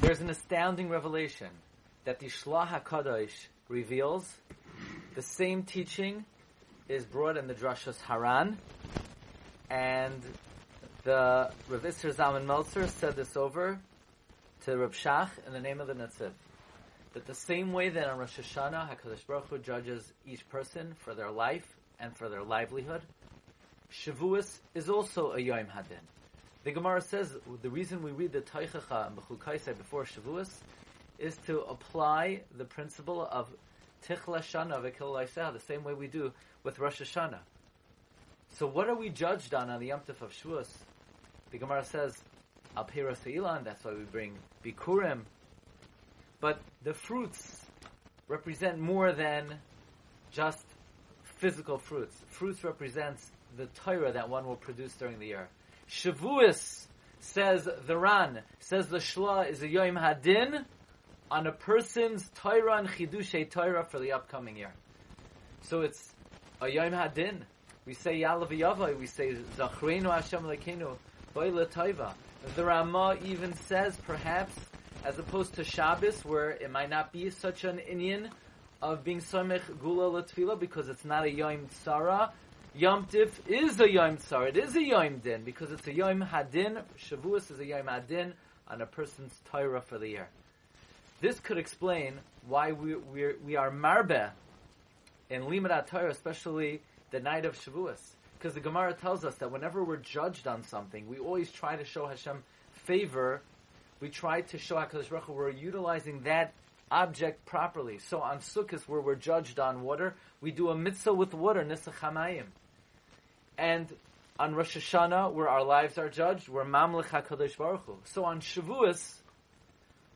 there's an astounding revelation that the Shla HaKadosh reveals. The same teaching is brought in the Drashas Haran, and the Rav Isser Zalman Meltzer said this over to Rav Shach in the name of the Netziv. That the same way that on Rosh Hashanah, HaKadosh Baruch Hu judges each person for their life and for their livelihood, Shavuos is also a Yom Hadin. The Gemara says the reason we read the Toichacha and Bechukaisai before Shavuos is to apply the principle of Tichla Shana V'Kil the same way we do with Rosh Hashanah. So what are we judged on on the Yom of Shavuos? The Gemara says Al Piras Ilan, that's why we bring Bikurim. But the fruits represent more than just physical fruits. Fruits represents the Torah that one will produce during the year. Shavuos says the Ran says the Shla is a Yom Hadin on a person's Torah and Chidushay Torah for the upcoming year. So it's a Yom Hadin. We say Yaaleh V'yavo, we say Zachreinu Hashem Lekenu, Boile Taiva. The Ramah even says, perhaps, as opposed to Shabbos, where it might not be such an inyan of being Samech Geulah L'tefillah because it's not a Yom Tzara, Yom is a Yom Tsar. It is a Yom Din because it's a Yom Hadin. Shavuos is a Yom Hadin on a person's Torah for the year. This could explain why we we we are marbe in Limud Torah, especially the night of Shavuos, because the Gemara tells us that whenever we're judged on something, we always try to show Hashem favor. We try to show Hakadosh Baruch Hu we're utilizing that object properly. So on Sukkot, where we're judged on water, we do a mitzvah with water, Nisuch Hamayim. And on Rosh Hashanah, where our lives are judged, we're Mamlech HaKadosh Baruch Hu. So on Shavuos,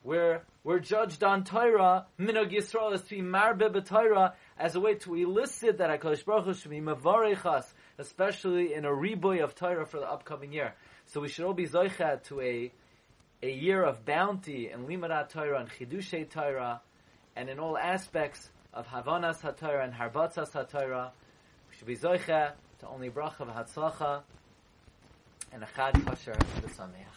where we're judged on Torah, Minog Yisrael is to be marbe b'Torah as a way to elicit that HaKadosh Baruch Hu should be mavarech especially in a reboy of Torah for the upcoming year. So we should all be zoichet to a a year of bounty and limadat Torah and chidushay Torah, and in all aspects of havanas haTorah and harbatzas haTorah. We should be zoichet to only bracha v'hatzlacha and a chag kosher v'sameach.